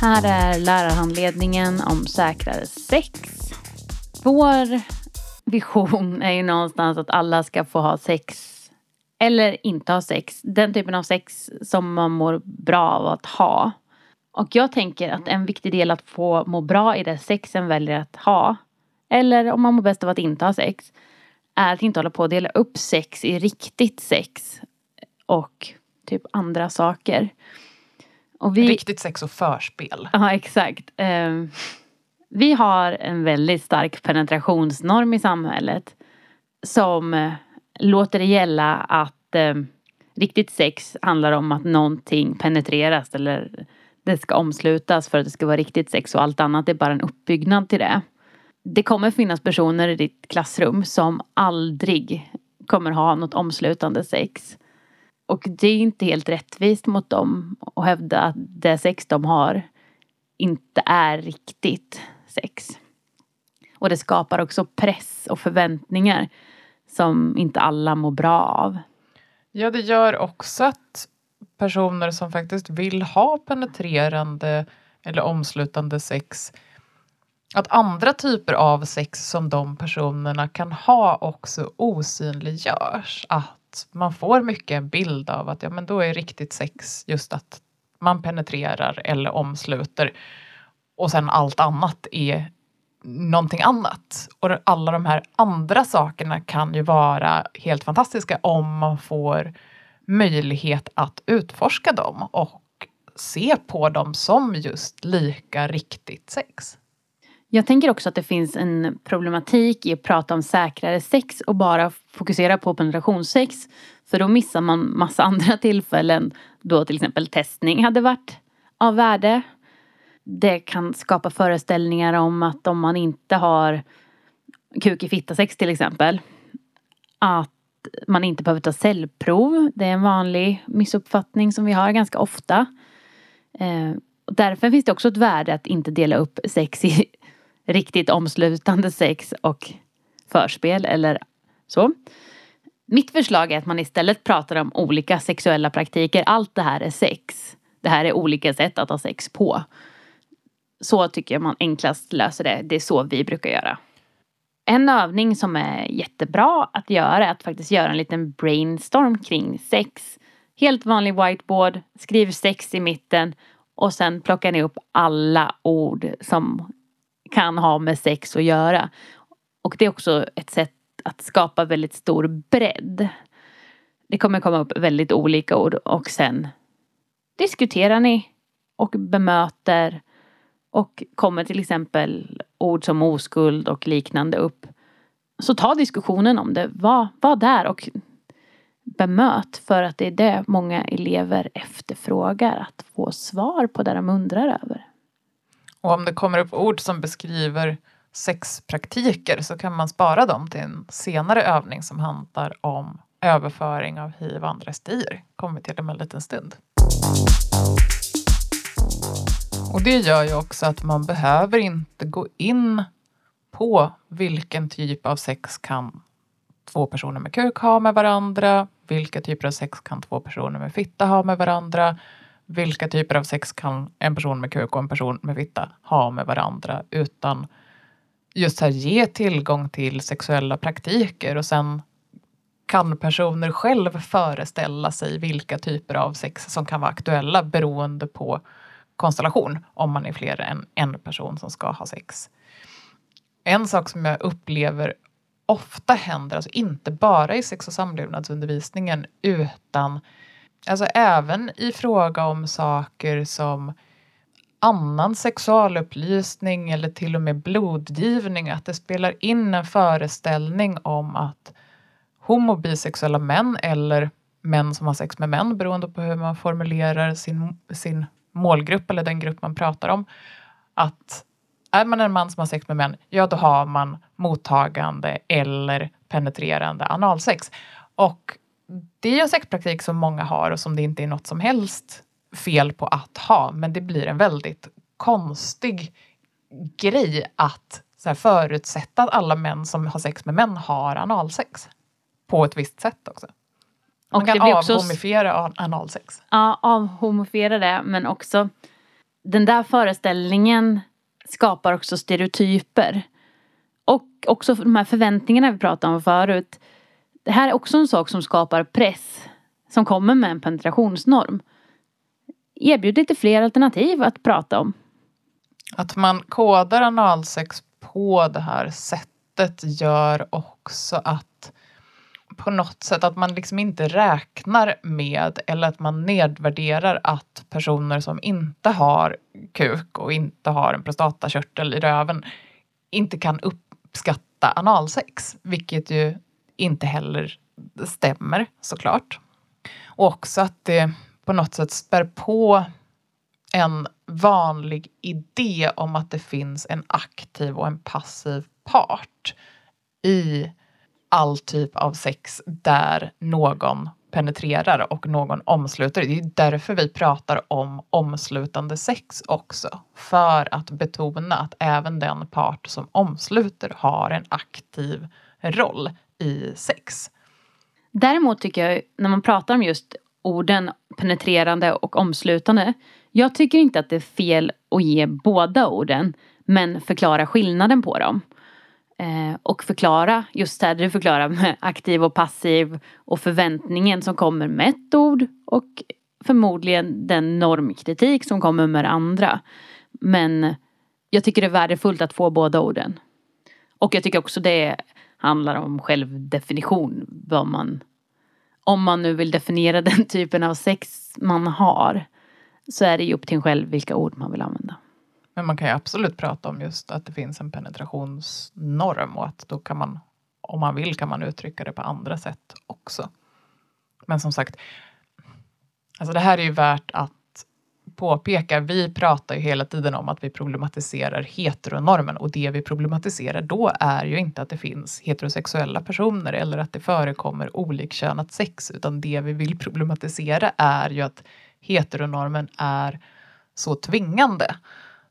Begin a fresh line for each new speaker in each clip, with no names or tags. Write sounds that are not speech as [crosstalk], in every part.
Här är lärarhandledningen om säkrare sex. Vår vision är ju någonstans att alla ska få ha sex eller inte ha sex. Den typen av sex som man mår bra av att ha. Och jag tänker att en viktig del att få må bra i det sexen väljer att ha. Eller om man mår bäst av att inte ha sex. Är att inte hålla på att dela upp sex i riktigt sex. Och typ andra saker.
Och vi, Riktigt sex och förspel.
Ja, exakt. Um, vi har en väldigt stark penetrationsnorm i samhället. Som uh, låter det gälla att um, riktigt sex handlar om att någonting penetreras eller det ska omslutas för att det ska vara riktigt sex och allt annat är bara en uppbyggnad till det. Det kommer finnas personer i ditt klassrum som aldrig kommer ha något omslutande sex. Och det är inte helt rättvist mot dem att hävda att det sex de har inte är riktigt sex. Och det skapar också press och förväntningar som inte alla mår bra av.
Ja, det gör också att personer som faktiskt vill ha penetrerande eller omslutande sex att andra typer av sex som de personerna kan ha också osynliggörs. Att man får mycket en bild av att ja, men då är riktigt sex just att man penetrerar eller omsluter och sen allt annat är någonting annat. Och alla de här andra sakerna kan ju vara helt fantastiska om man får möjlighet att utforska dem och se på dem som just lika riktigt sex.
Jag tänker också att det finns en problematik i att prata om säkrare sex och bara fokusera på penetrationssex. För då missar man massa [laughs] andra tillfällen då till exempel testning hade varit av värde. Det kan skapa föreställningar om att om man inte har kuk i fitta sex till exempel. Att man inte behöver ta cellprov. Det är en vanlig missuppfattning som vi har ganska ofta. Eh, därför finns det också ett värde att inte dela upp sex i riktigt omslutande sex och förspel eller så. Mitt förslag är att man istället pratar om olika sexuella praktiker. Allt det här är sex. Det här är olika sätt att ha sex på. Så tycker jag man enklast löser det. Det är så vi brukar göra. En övning som är jättebra att göra är att faktiskt göra en liten brainstorm kring sex. Helt vanlig whiteboard, skriv sex i mitten och sen plockar ni upp alla ord som kan ha med sex att göra. Och det är också ett sätt att skapa väldigt stor bredd. Det kommer komma upp väldigt olika ord och sen diskuterar ni och bemöter och kommer till exempel ord som oskuld och liknande upp. Så ta diskussionen om det. Var, var där och bemöt för att det är det många elever efterfrågar. Att få svar på det de undrar över.
Och om det kommer upp ord som beskriver sexpraktiker så kan man spara dem till en senare övning som handlar om överföring av hiv och andra STIer. kommer vi till om en liten stund. Och det gör ju också att man behöver inte gå in på vilken typ av sex kan två personer med kuk ha med varandra? Vilka typer av sex kan två personer med fitta ha med varandra? Vilka typer av sex kan en person med kuk och en person med fitta ha med varandra utan just här ge tillgång till sexuella praktiker och sen kan personer själv föreställa sig vilka typer av sex som kan vara aktuella beroende på konstellation om man är fler än en person som ska ha sex. En sak som jag upplever ofta händer, alltså inte bara i sex och samlevnadsundervisningen utan Alltså även i fråga om saker som annan sexualupplysning eller till och med blodgivning, att det spelar in en föreställning om att homo bisexuella män eller män som har sex med män, beroende på hur man formulerar sin, sin målgrupp eller den grupp man pratar om, att är man en man som har sex med män, ja då har man mottagande eller penetrerande analsex. Och det är en sexpraktik som många har och som det inte är något som helst fel på att ha. Men det blir en väldigt konstig grej att så här, förutsätta att alla män som har sex med män har analsex. På ett visst sätt också. Man och kan avhomifiera analsex.
Ja, avhomifiera det men också den där föreställningen skapar också stereotyper. Och också de här förväntningarna vi pratade om förut. Det här är också en sak som skapar press. Som kommer med en penetrationsnorm. Erbjud lite fler alternativ att prata om.
Att man kodar analsex på det här sättet gör också att på något sätt att man liksom inte räknar med eller att man nedvärderar att personer som inte har kuk och inte har en prostatakörtel i röven inte kan uppskatta analsex, vilket ju inte heller stämmer såklart. Och också att det på något sätt spär på en vanlig idé om att det finns en aktiv och en passiv part i all typ av sex där någon penetrerar och någon omsluter. Det är därför vi pratar om omslutande sex också. För att betona att även den part som omsluter har en aktiv roll i sex.
Däremot tycker jag när man pratar om just orden penetrerande och omslutande. Jag tycker inte att det är fel att ge båda orden men förklara skillnaden på dem. Eh, och förklara, just här du förklarar med aktiv och passiv och förväntningen som kommer med ett ord och förmodligen den normkritik som kommer med det andra. Men jag tycker det är värdefullt att få båda orden. Och jag tycker också det är handlar om självdefinition. Vad man, om man nu vill definiera [laughs] den typen av sex man har så är det ju upp till en själv vilka ord man vill använda.
Men man kan ju absolut prata om just att det finns en penetrationsnorm och att då kan man, om man vill, kan man uttrycka det på andra sätt också. Men som sagt, alltså det här är ju värt att påpekar, Vi pratar ju hela tiden om att vi problematiserar heteronormen. Och det vi problematiserar då är ju inte att det finns heterosexuella personer eller att det förekommer olikkönat sex, utan det vi vill problematisera är ju att heteronormen är så tvingande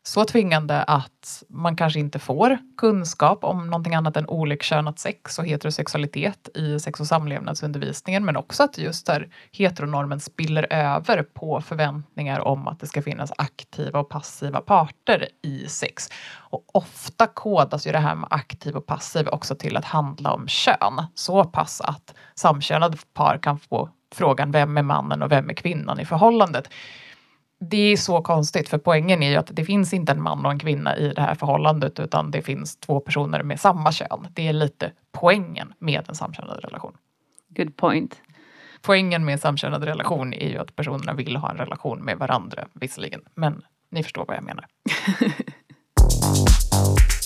så tvingande att man kanske inte får kunskap om någonting annat än olikkönat sex och heterosexualitet i sex och samlevnadsundervisningen men också att just där heteronormen spiller över på förväntningar om att det ska finnas aktiva och passiva parter i sex. Och ofta kodas ju det här med aktiv och passiv också till att handla om kön så pass att samkönade par kan få frågan vem är mannen och vem är kvinnan i förhållandet det är så konstigt för poängen är ju att det finns inte en man och en kvinna i det här förhållandet utan det finns två personer med samma kön. Det är lite poängen med en samkönad relation.
Good point.
Poängen med en samkönad relation är ju att personerna vill ha en relation med varandra visserligen, men ni förstår vad jag menar. [laughs]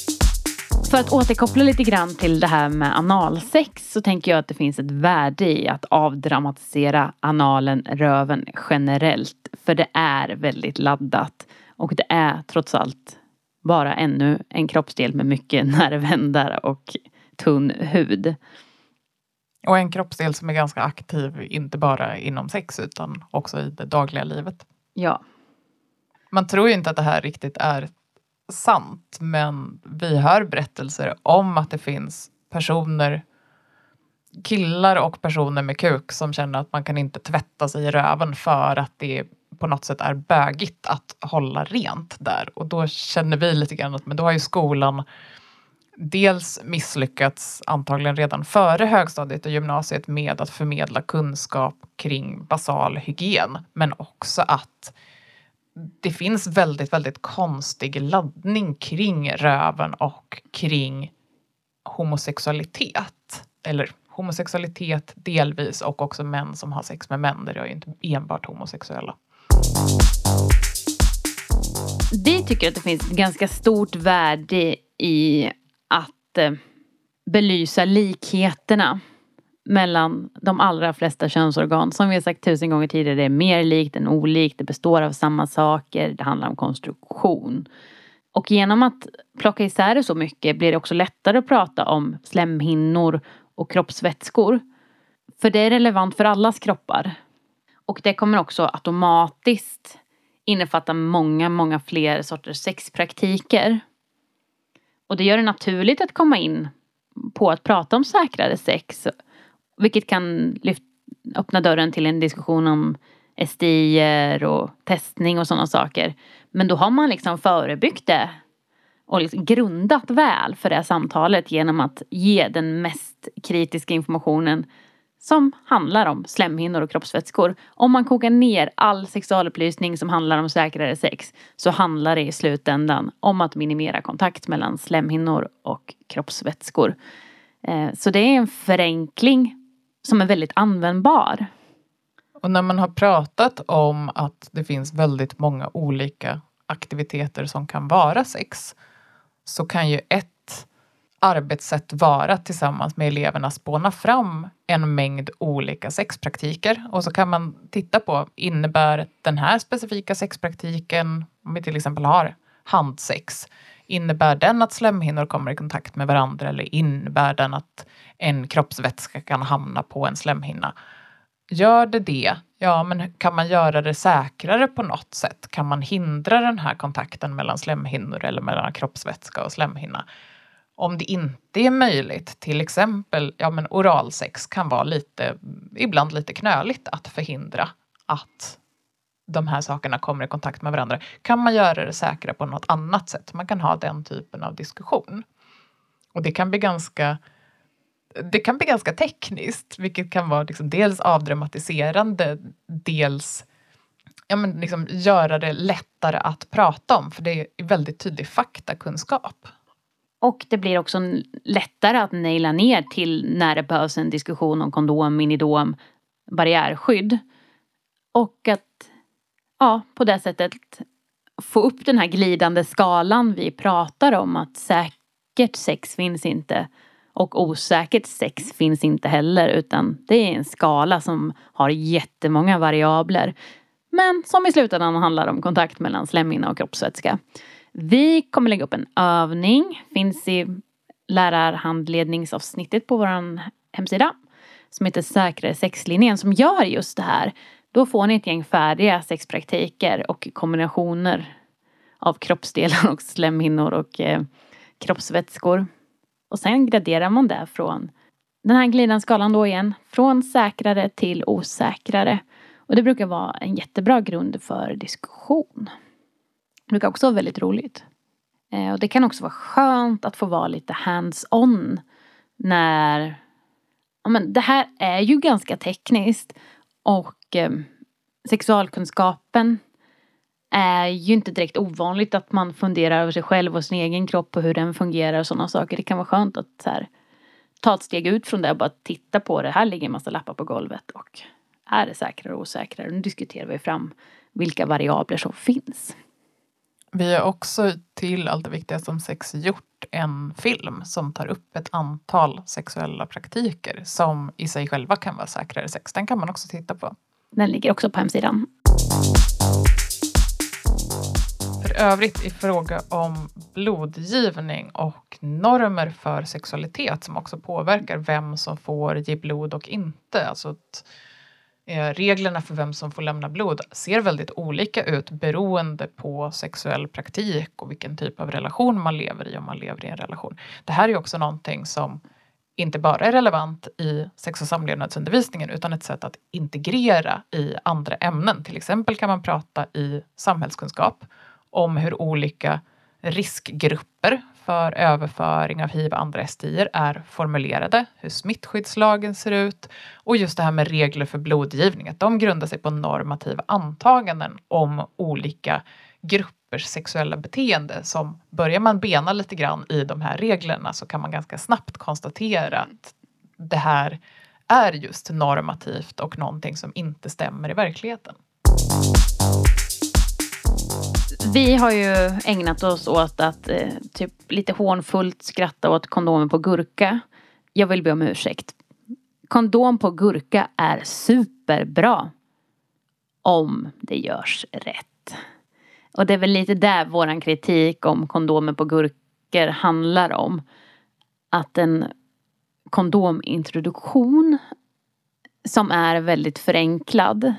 För att återkoppla lite grann till det här med analsex så tänker jag att det finns ett värde i att avdramatisera analen, röven generellt. För det är väldigt laddat. Och det är trots allt bara ännu en kroppsdel med mycket [laughs] nervändar och tunn hud.
Och en kroppsdel som är ganska aktiv, inte bara inom sex utan också i det dagliga livet.
Ja.
Man tror ju inte att det här riktigt är sant, men vi hör berättelser om att det finns personer, killar och personer med kuk som känner att man kan inte tvätta sig i röven för att det på något sätt är bögigt att hålla rent där. Och då känner vi lite grann att men då har ju skolan dels misslyckats antagligen redan före högstadiet och gymnasiet med att förmedla kunskap kring basal hygien, men också att det finns väldigt, väldigt konstig laddning kring röven och kring homosexualitet. Eller homosexualitet delvis och också män som har sex med män. Det är ju inte enbart homosexuella.
Vi tycker att det finns ett ganska stort värde i att eh, belysa likheterna mellan de allra flesta könsorgan. Som vi har sagt tusen gånger tidigare, det är mer likt än olikt. Det består av samma saker. Det handlar om konstruktion. Och genom att plocka isär det så mycket blir det också lättare att prata om slemhinnor och kroppsvätskor. För det är relevant för allas kroppar. Och det kommer också automatiskt innefatta många, många fler sorters sexpraktiker. Och det gör det naturligt att komma in på att prata om säkrare sex vilket kan lyft, öppna dörren till en diskussion om SDI och testning och sådana saker. Men då har man liksom förebyggt det och liksom grundat väl för det här samtalet genom att ge den mest kritiska informationen som handlar om slemhinnor och kroppsvätskor. Om man kokar ner all sexualupplysning som handlar om säkrare sex så handlar det i slutändan om att minimera kontakt mellan slemhinnor och kroppsvätskor. Eh, så det är en förenkling som är väldigt användbar.
Och när man har pratat om att det finns väldigt många olika aktiviteter som kan vara sex så kan ju ett arbetssätt vara tillsammans med eleverna spåna fram en mängd olika sexpraktiker och så kan man titta på innebär den här specifika sexpraktiken, om vi till exempel har handsex, innebär den att slemhinnor kommer i kontakt med varandra eller innebär den att en kroppsvätska kan hamna på en slemhinna? Gör det det, ja men kan man göra det säkrare på något sätt? Kan man hindra den här kontakten mellan slemhinnor eller mellan kroppsvätska och slemhinna? Om det inte är möjligt, till exempel ja, men oralsex kan vara lite, ibland lite knöligt att förhindra att de här sakerna kommer i kontakt med varandra. Kan man göra det säkra på något annat sätt? Man kan ha den typen av diskussion. Och det kan bli ganska det kan bli ganska tekniskt, vilket kan vara liksom dels avdramatiserande, dels ja, men liksom göra det lättare att prata om, för det är väldigt tydlig faktakunskap.
Och det blir också lättare att naila ner till när det behövs en diskussion om kondom, minidom, barriärskydd. Och att ja, på det sättet få upp den här glidande skalan vi pratar om att säkert sex finns inte och osäkert sex finns inte heller utan det är en skala som har jättemånga variabler. Men som i slutändan handlar om kontakt mellan slemhinna och kroppsvätska. Vi kommer lägga upp en övning, finns i lärarhandledningsavsnittet på vår hemsida som heter Säkrare sexlinjen som gör just det här. Då får ni ett gäng färdiga sexpraktiker och kombinationer av kroppsdelar och slemhinnor och eh, kroppsvätskor. Och sen graderar man det från den här glidande skalan då igen, från säkrare till osäkrare. Och det brukar vara en jättebra grund för diskussion. Det brukar också vara väldigt roligt. Eh, och det kan också vara skönt att få vara lite hands-on när ja, men det här är ju ganska tekniskt och eh, sexualkunskapen är ju inte direkt ovanligt att man funderar över sig själv och sin egen kropp och hur den fungerar och sådana saker. Det kan vara skönt att så här, ta ett steg ut från det och bara titta på det. Här ligger en massa lappar på golvet och är det säkrare och osäkrare? Nu diskuterar vi fram vilka variabler som finns.
Vi har också till Allt det viktiga som sex gjort en film som tar upp ett antal sexuella praktiker som i sig själva kan vara säkrare sex. Den kan man också titta på.
Den ligger också på hemsidan.
För övrigt i fråga om blodgivning och normer för sexualitet som också påverkar vem som får ge blod och inte. Alltså att Eh, reglerna för vem som får lämna blod ser väldigt olika ut beroende på sexuell praktik och vilken typ av relation man lever i om man lever i en relation. Det här är också någonting som inte bara är relevant i sex och samlevnadsundervisningen utan ett sätt att integrera i andra ämnen. Till exempel kan man prata i samhällskunskap om hur olika riskgrupper för överföring av hiv och andra STIer är formulerade, hur smittskyddslagen ser ut och just det här med regler för blodgivning, att de grundar sig på normativa antaganden om olika grupper gruppers sexuella beteende. Som börjar man bena lite grann i de här reglerna så kan man ganska snabbt konstatera att det här är just normativt och någonting som inte stämmer i verkligheten.
Vi har ju ägnat oss åt att eh, typ lite hånfullt skratta åt kondomen på gurka. Jag vill be om ursäkt. Kondom på gurka är superbra. Om det görs rätt. Och det är väl lite där våran kritik om kondomer på gurkor handlar om. Att en kondomintroduktion som är väldigt förenklad,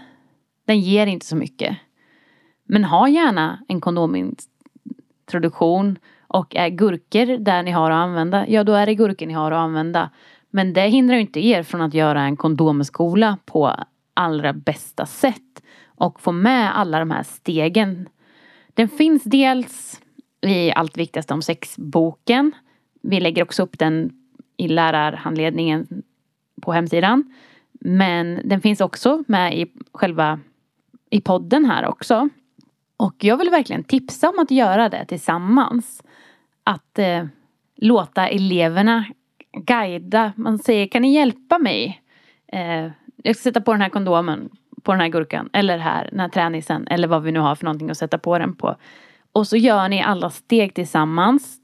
den ger inte så mycket. Men ha gärna en kondomintroduktion och är gurkor där ni har att använda, ja då är det gurkor ni har att använda. Men det hindrar inte er från att göra en kondomskola på allra bästa sätt. och få med alla de här stegen. Den finns dels i Allt viktigaste om sex-boken. Vi lägger också upp den i lärarhandledningen på hemsidan. Men den finns också med i själva i podden här också. Och jag vill verkligen tipsa om att göra det tillsammans. Att eh, låta eleverna guida. Man säger, kan ni hjälpa mig? Eh, jag ska sätta på den här kondomen på den här gurkan. Eller här, den här tränisen. Eller vad vi nu har för någonting att sätta på den på. Och så gör ni alla steg tillsammans.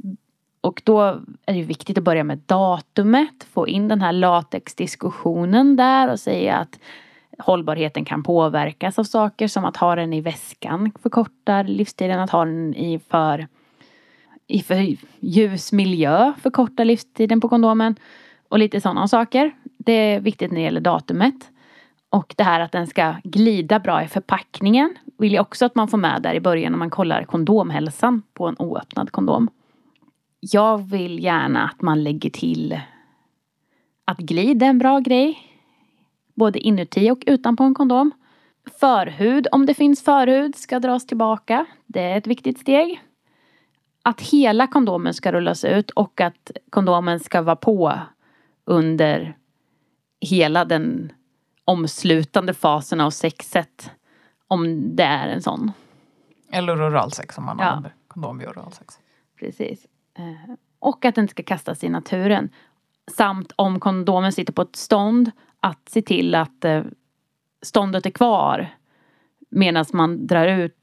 Och då är det viktigt att börja med datumet. Få in den här latexdiskussionen där och säga att hållbarheten kan påverkas av saker som att ha den i väskan förkortar livstiden. Att ha den i för, i för ljus miljö förkortar livstiden på kondomen. Och lite sådana saker. Det är viktigt när det gäller datumet. Och det här att den ska glida bra i förpackningen vill jag också att man får med där i början när man kollar kondomhälsan på en oöppnad kondom. Jag vill gärna att man lägger till att glid är en bra grej. Både inuti och utanpå en kondom. Förhud, om det finns förhud, ska dras tillbaka. Det är ett viktigt steg. Att hela kondomen ska rullas ut och att kondomen ska vara på under hela den omslutande fasen av sexet. Om det är en sån.
Eller oralsex om man
Ja.
använder kondom vid oralsex.
Precis. Eh, Och att den inte ska kastas i naturen. Samt om kondomen sitter på ett stånd att se till att eh, ståndet är kvar medan man drar ut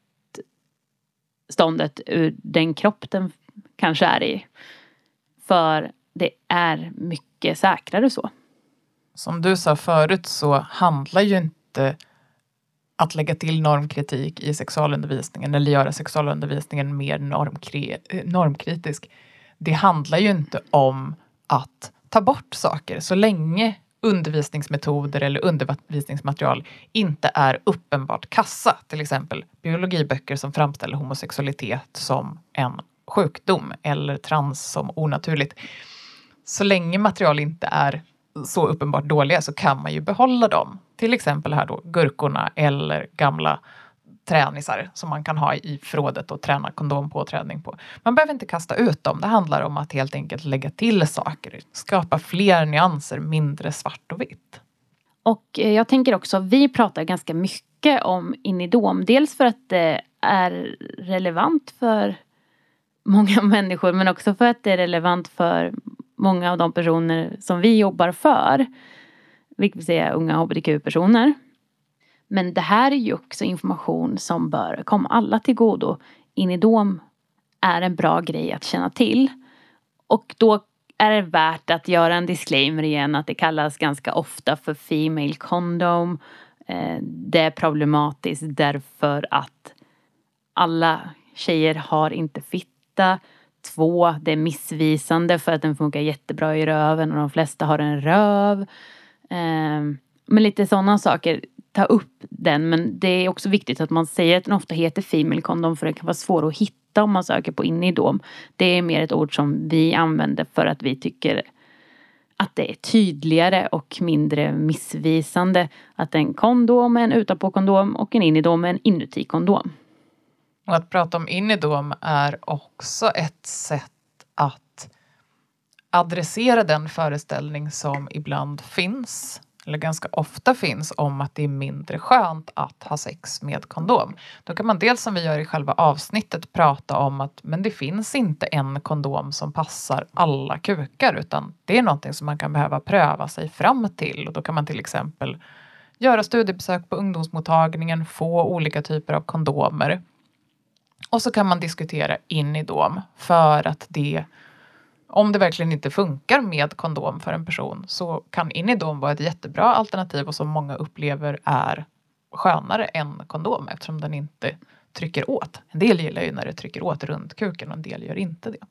ståndet ur den kropp den kanske är i. För det är mycket säkrare så.
Som du sa förut så handlar ju inte att lägga till normkritik i sexualundervisningen eller göra sexualundervisningen mer normkri eh, normkritisk. Det handlar ju inte om att ta bort saker så länge undervisningsmetoder eller undervisningsmaterial inte är uppenbart kassa. Till exempel biologiböcker som framställer homosexualitet som en sjukdom eller trans som onaturligt. Så länge material inte är så uppenbart dåliga så kan man ju behålla dem. Till exempel här då gurkorna eller gamla tränisar som man kan ha i förrådet och träna kondompåträning på. Man behöver inte kasta ut dem. Det handlar om att helt enkelt lägga till saker, skapa fler nyanser, mindre svart och vitt.
Och eh, jag tänker också, vi pratar ganska mycket om Inidom. Dels för att det är relevant för många [laughs] människor men också för att det är relevant för många av de personer som vi jobbar för. Vilket vill säga unga hbtq-personer. Men det här är ju också information som bör komma alla till godo. Inidom är en bra grej att känna till. Och då är det värt att göra en disclaimer igen att det kallas ganska ofta för Female Condom. Eh, det är problematiskt därför att alla tjejer har inte fitta. Två, det är missvisande för att den funkar jättebra i röven och de flesta har en röv. Eh, Men lite sådana saker. Ta upp den men det är också viktigt att man säger att den ofta heter Female Condom för den kan vara svår att hitta om man söker på Inidom. Det är mer ett ord som vi använder för att vi tycker att det är tydligare och mindre missvisande att en kondom är en utanpåkondom och en inidom är en inuti kondom.
Och att prata om inidom är också ett sätt att adressera den föreställning som ibland finns, eller ganska ofta finns, om att det är mindre skönt att ha sex med kondom. Då kan man dels som vi gör i själva avsnittet prata om att men det finns inte en kondom som passar alla kukar utan det är någonting som man kan behöva pröva sig fram till och då kan man till exempel göra studiebesök på ungdomsmottagningen, få olika typer av kondomer och så kan man diskutera inidom för att det om det verkligen inte funkar med kondom för en person så kan inidom vara ett jättebra alternativ och som många upplever är skönare än kondom eftersom den inte trycker åt. En del gillar ju när det trycker åt runt kuken och en del gör inte det.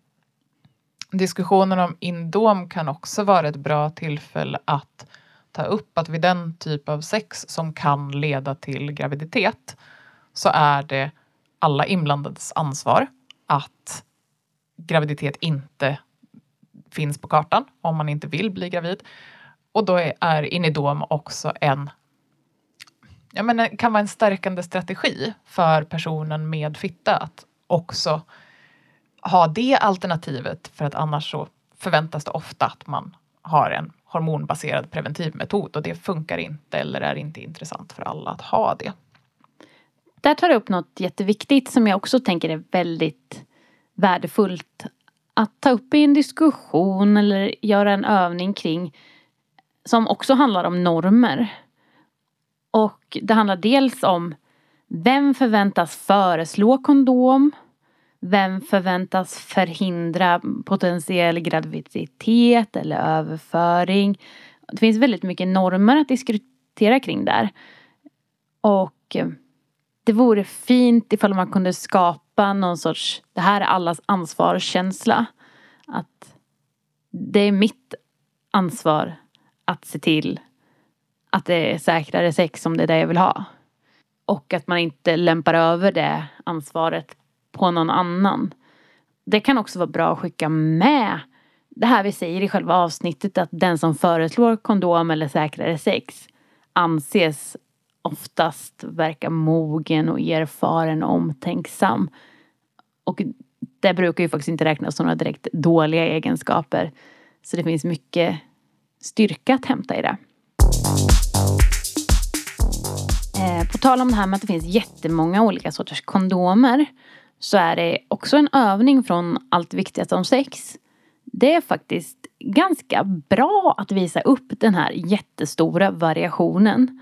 Diskussionen om indom kan också vara ett bra tillfälle att ta upp att vid den typ av sex som kan leda till graviditet så är det alla inblandades ansvar att graviditet inte finns på kartan om man inte vill bli gravid. Och då är, Inidom också en ja, men kan vara en stärkande strategi för personen med fitta att också ha det alternativet för att annars så förväntas det ofta att man har en hormonbaserad preventivmetod och det funkar inte eller är inte intressant för alla att ha det.
Där tar du upp något jätteviktigt som jag också tänker är väldigt värdefullt att ta upp i en diskussion eller göra en övning kring som också handlar om normer. Och det handlar dels om vem förväntas föreslå kondom? Vem förväntas förhindra potentiell graviditet eller överföring? Det finns väldigt mycket normer att diskutera kring där. Och eh, det vore fint ifall man kunde skapa någon sorts, det här är allas ansvarskänsla. Att det är mitt ansvar att se till att det är säkrare sex om det är det jag vill ha. Och att man inte lämpar över det ansvaret på någon annan. Det kan också vara bra att skicka med det här vi säger i själva avsnittet att den som föreslår kondom eller säkrare sex anses oftast verka mogen och erfaren och omtänksam. Och det brukar ju faktiskt inte räknas som några direkt dåliga egenskaper. Så det finns mycket styrka att hämta i det. Eh, på tal om det här med att det finns jättemånga olika sorters kondomer så är det också en övning från Allt viktigast om sex. Det är faktiskt ganska bra att visa upp den här jättestora variationen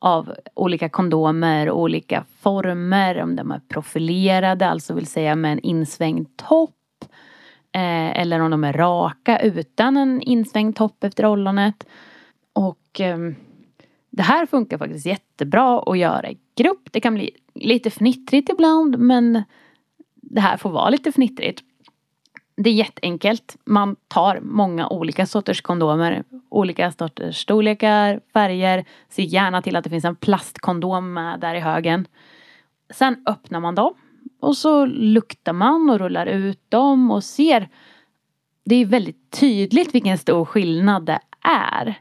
av olika kondomer, olika former, om de är profilerade, alltså vill säga med en insvängd topp. Eh, eller om de är raka utan en insvängd topp efter ollonet. Och eh, det här funkar faktiskt jättebra att göra i grupp. Det kan bli lite fnittrigt ibland men det här får vara lite fnittrigt. Det är jätteenkelt. Man tar många olika sorters kondomer. Olika sorters storlekar, färger. Se gärna till att det finns en plastkondom med där i högen. Sen öppnar man dem. Och så luktar man och rullar ut dem och ser. Det är väldigt tydligt vilken stor skillnad det är.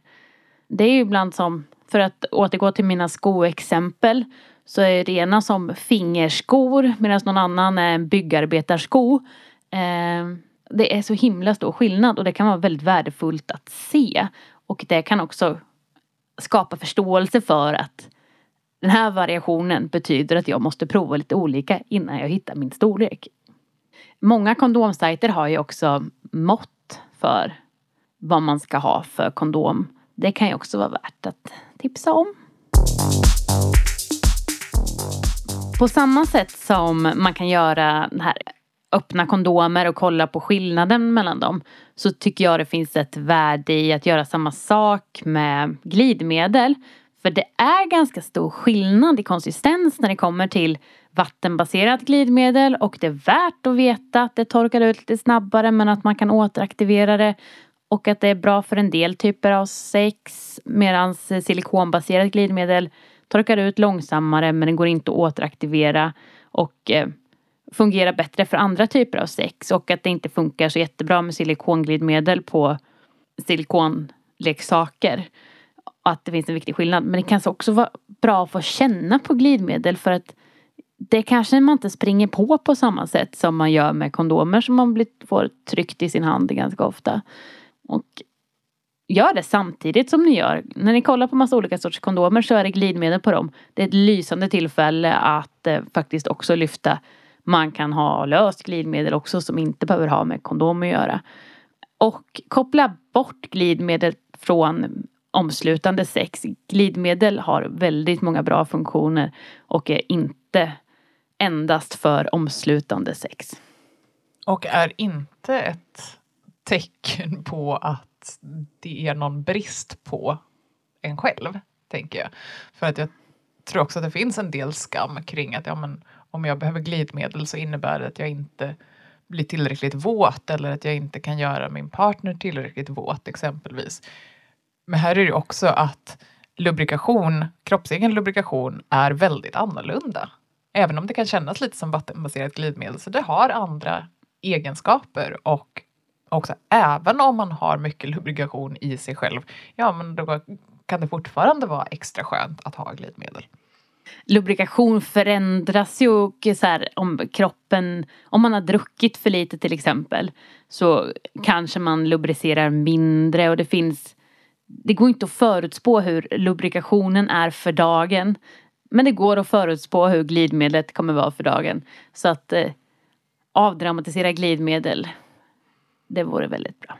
Det är ju ibland som, för att återgå till mina skoexempel. Så är det ena som fingerskor medan någon annan är en byggarbetarsko. Eh, det är så himla stor skillnad och det kan vara väldigt värdefullt att se. Och det kan också skapa förståelse för att den här variationen betyder att jag måste prova lite olika innan jag hittar min storlek. Många kondomsajter har ju också mått för vad man ska ha för kondom. Det kan ju också vara värt att tipsa om. På samma sätt som man kan göra den här öppna kondomer och kolla på skillnaden mellan dem så tycker jag det finns ett värde i att göra samma sak med glidmedel. För det är ganska stor skillnad i konsistens när det kommer till vattenbaserat glidmedel och det är värt att veta att det torkar ut lite snabbare men att man kan återaktivera det och att det är bra för en del typer av sex medan silikonbaserat glidmedel torkar ut långsammare men det går inte att återaktivera och eh, fungerar bättre för andra typer av sex och att det inte funkar så jättebra med silikonglidmedel på silikonleksaker. Att det finns en viktig skillnad. Men det kan också vara bra att få känna på glidmedel för att det kanske man inte springer på på samma sätt som man gör med kondomer som man får tryckt i sin hand ganska ofta. Och gör det samtidigt som ni gör. När ni kollar på massa olika sorters kondomer så är det glidmedel på dem. Det är ett lysande tillfälle att eh, faktiskt också lyfta. Man kan ha löst glidmedel också som inte behöver ha med kondom att göra. Och koppla bort glidmedel från omslutande sex. Glidmedel har väldigt många bra funktioner och är inte endast för omslutande sex.
Och är inte ett tecken på att det är någon brist på en själv, tänker jag. För att jag tror också att det finns en del skam kring att ja, men, om jag behöver glidmedel så innebär det att jag inte blir tillräckligt våt eller att jag inte kan göra min partner tillräckligt våt exempelvis. Men här är det också att lubrikation, kroppsegen lubrikation är väldigt annorlunda. Även om det kan kännas lite som vattenbaserat glidmedel så det har andra egenskaper och också även om man har mycket lubrikation i sig själv, ja men då kan det fortfarande vara extra skönt att ha glidmedel
lubrikation förändras ju och så här, om kroppen, om man har druckit för lite till exempel så kanske man lubricerar mindre och det finns det går inte att förutspå hur lubrikationen är för dagen. Men det går att förutspå hur glidmedlet kommer vara för dagen. Så att eh, avdramatisera glidmedel, det vore väldigt bra.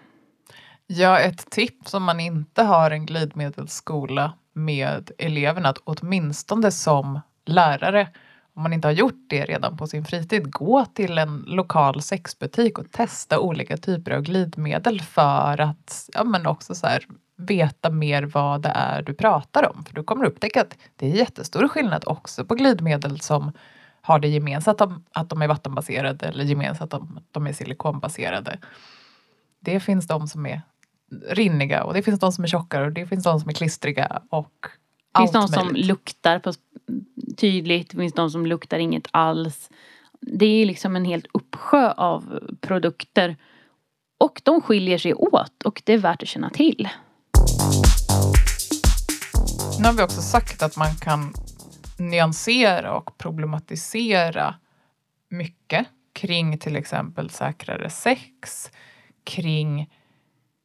Ja, ett tips om man inte har en glidmedelsskola med eleverna, att åtminstone som lärare, om man inte har gjort det redan på sin fritid, gå till en lokal sexbutik och testa olika typer av glidmedel för att ja, men också så här, veta mer vad det är du pratar om. För du kommer upptäcka att det är jättestor skillnad också på glidmedel som har det gemensamt att de är vattenbaserade eller gemensamt att de är silikonbaserade. Det finns de som är rinniga och det finns de som är tjockare och det finns de som är klistriga och
det finns
de
som luktar på, tydligt, det finns de som luktar inget alls. Det är liksom en helt uppsjö av produkter. Och de skiljer sig åt och det är värt att känna till.
Nu har vi också sagt att man kan nyansera och problematisera mycket kring till exempel säkrare sex, kring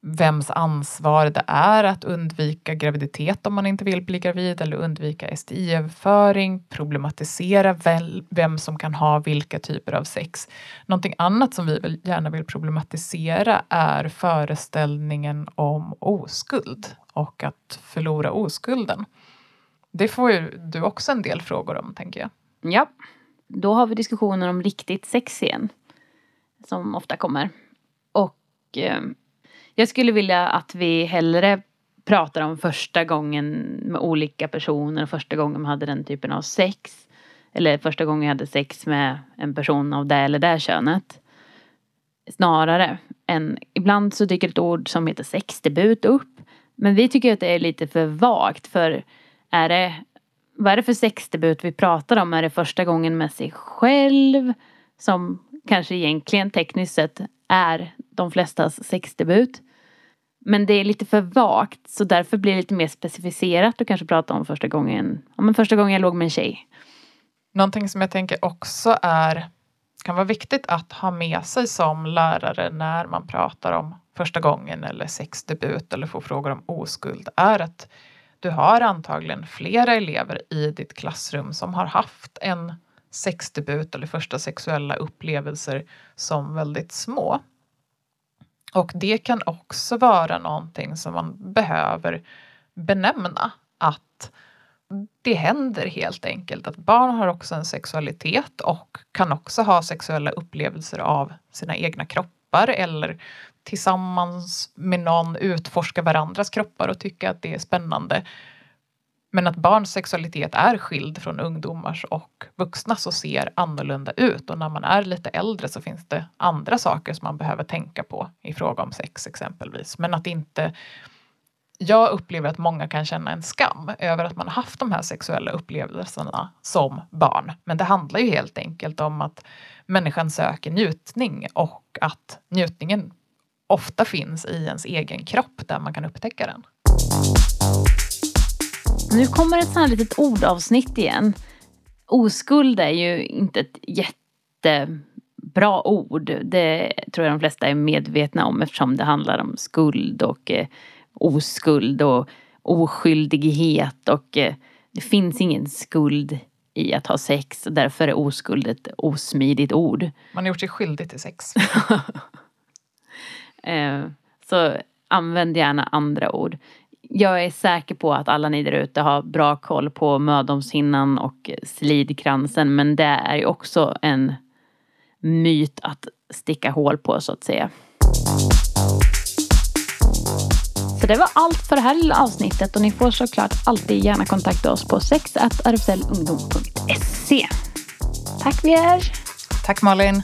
vems ansvar det är att undvika graviditet om man inte vill bli gravid eller undvika STI-överföring, problematisera vem som kan ha vilka typer av sex. Någonting annat som vi gärna vill problematisera är föreställningen om oskuld och att förlora oskulden. Det får ju du också en del frågor om, tänker jag.
Ja. Då har vi diskussioner om riktigt sex igen. Som ofta kommer. Och eh, jag skulle vilja att vi hellre pratar om första gången med olika personer, första gången man hade den typen av sex. Eller första gången jag hade sex med en person av det eller det könet. Snarare än, ibland så dyker ett ord som heter sexdebut upp. Men vi tycker att det är lite för vagt för är det, vad är det för sexdebut vi pratar om? Är det första gången med sig själv? Som kanske egentligen tekniskt sett är de flestas sexdebut. Men det är lite för vagt så därför blir det lite mer specificerat och kanske prata om första gången, ja, men första gången jag låg med en tjej.
Någonting som jag tänker också är kan vara viktigt att ha med sig som lärare när man pratar om första gången eller sexdebut eller får frågor om oskuld är att du har antagligen flera elever i ditt klassrum som har haft en sexdebut eller första sexuella upplevelser som väldigt små. Och det kan också vara någonting som man behöver benämna att det händer helt enkelt att barn har också en sexualitet och kan också ha sexuella upplevelser av sina egna kroppar eller tillsammans med någon utforska varandras kroppar och tycka att det är spännande. Men att barns sexualitet är skild från ungdomars och vuxnas och ser annorlunda ut. Och när man är lite äldre så finns det andra saker som man behöver tänka på i fråga om sex exempelvis. Men att inte jag upplever att många kan känna en skam över att man har haft de här sexuella upplevelserna som barn. Men det handlar ju helt enkelt om att människan söker njutning och att njutningen ofta finns i ens egen kropp där man kan upptäcka den.
Nu kommer ett sånt här litet ordavsnitt igen. Oskuld är ju inte ett jättebra ord. Det tror jag de flesta är medvetna om eftersom det handlar om skuld och eh, oskuld och oskyldighet och eh, det finns ingen skuld i att ha sex och därför är oskuld ett osmidigt ord.
Man har gjort sig skyldig till sex. [laughs]
eh, så använd gärna andra ord jag är säker på att alla ni där ute har bra koll på mödomshinnan och slidkransen men det är ju också en myt att sticka hål på så att säga. Så det var allt för det här lilla avsnittet och ni får såklart alltid gärna kontakta oss på sexrfslungdom.se. Tack Vier!
Tack Malin!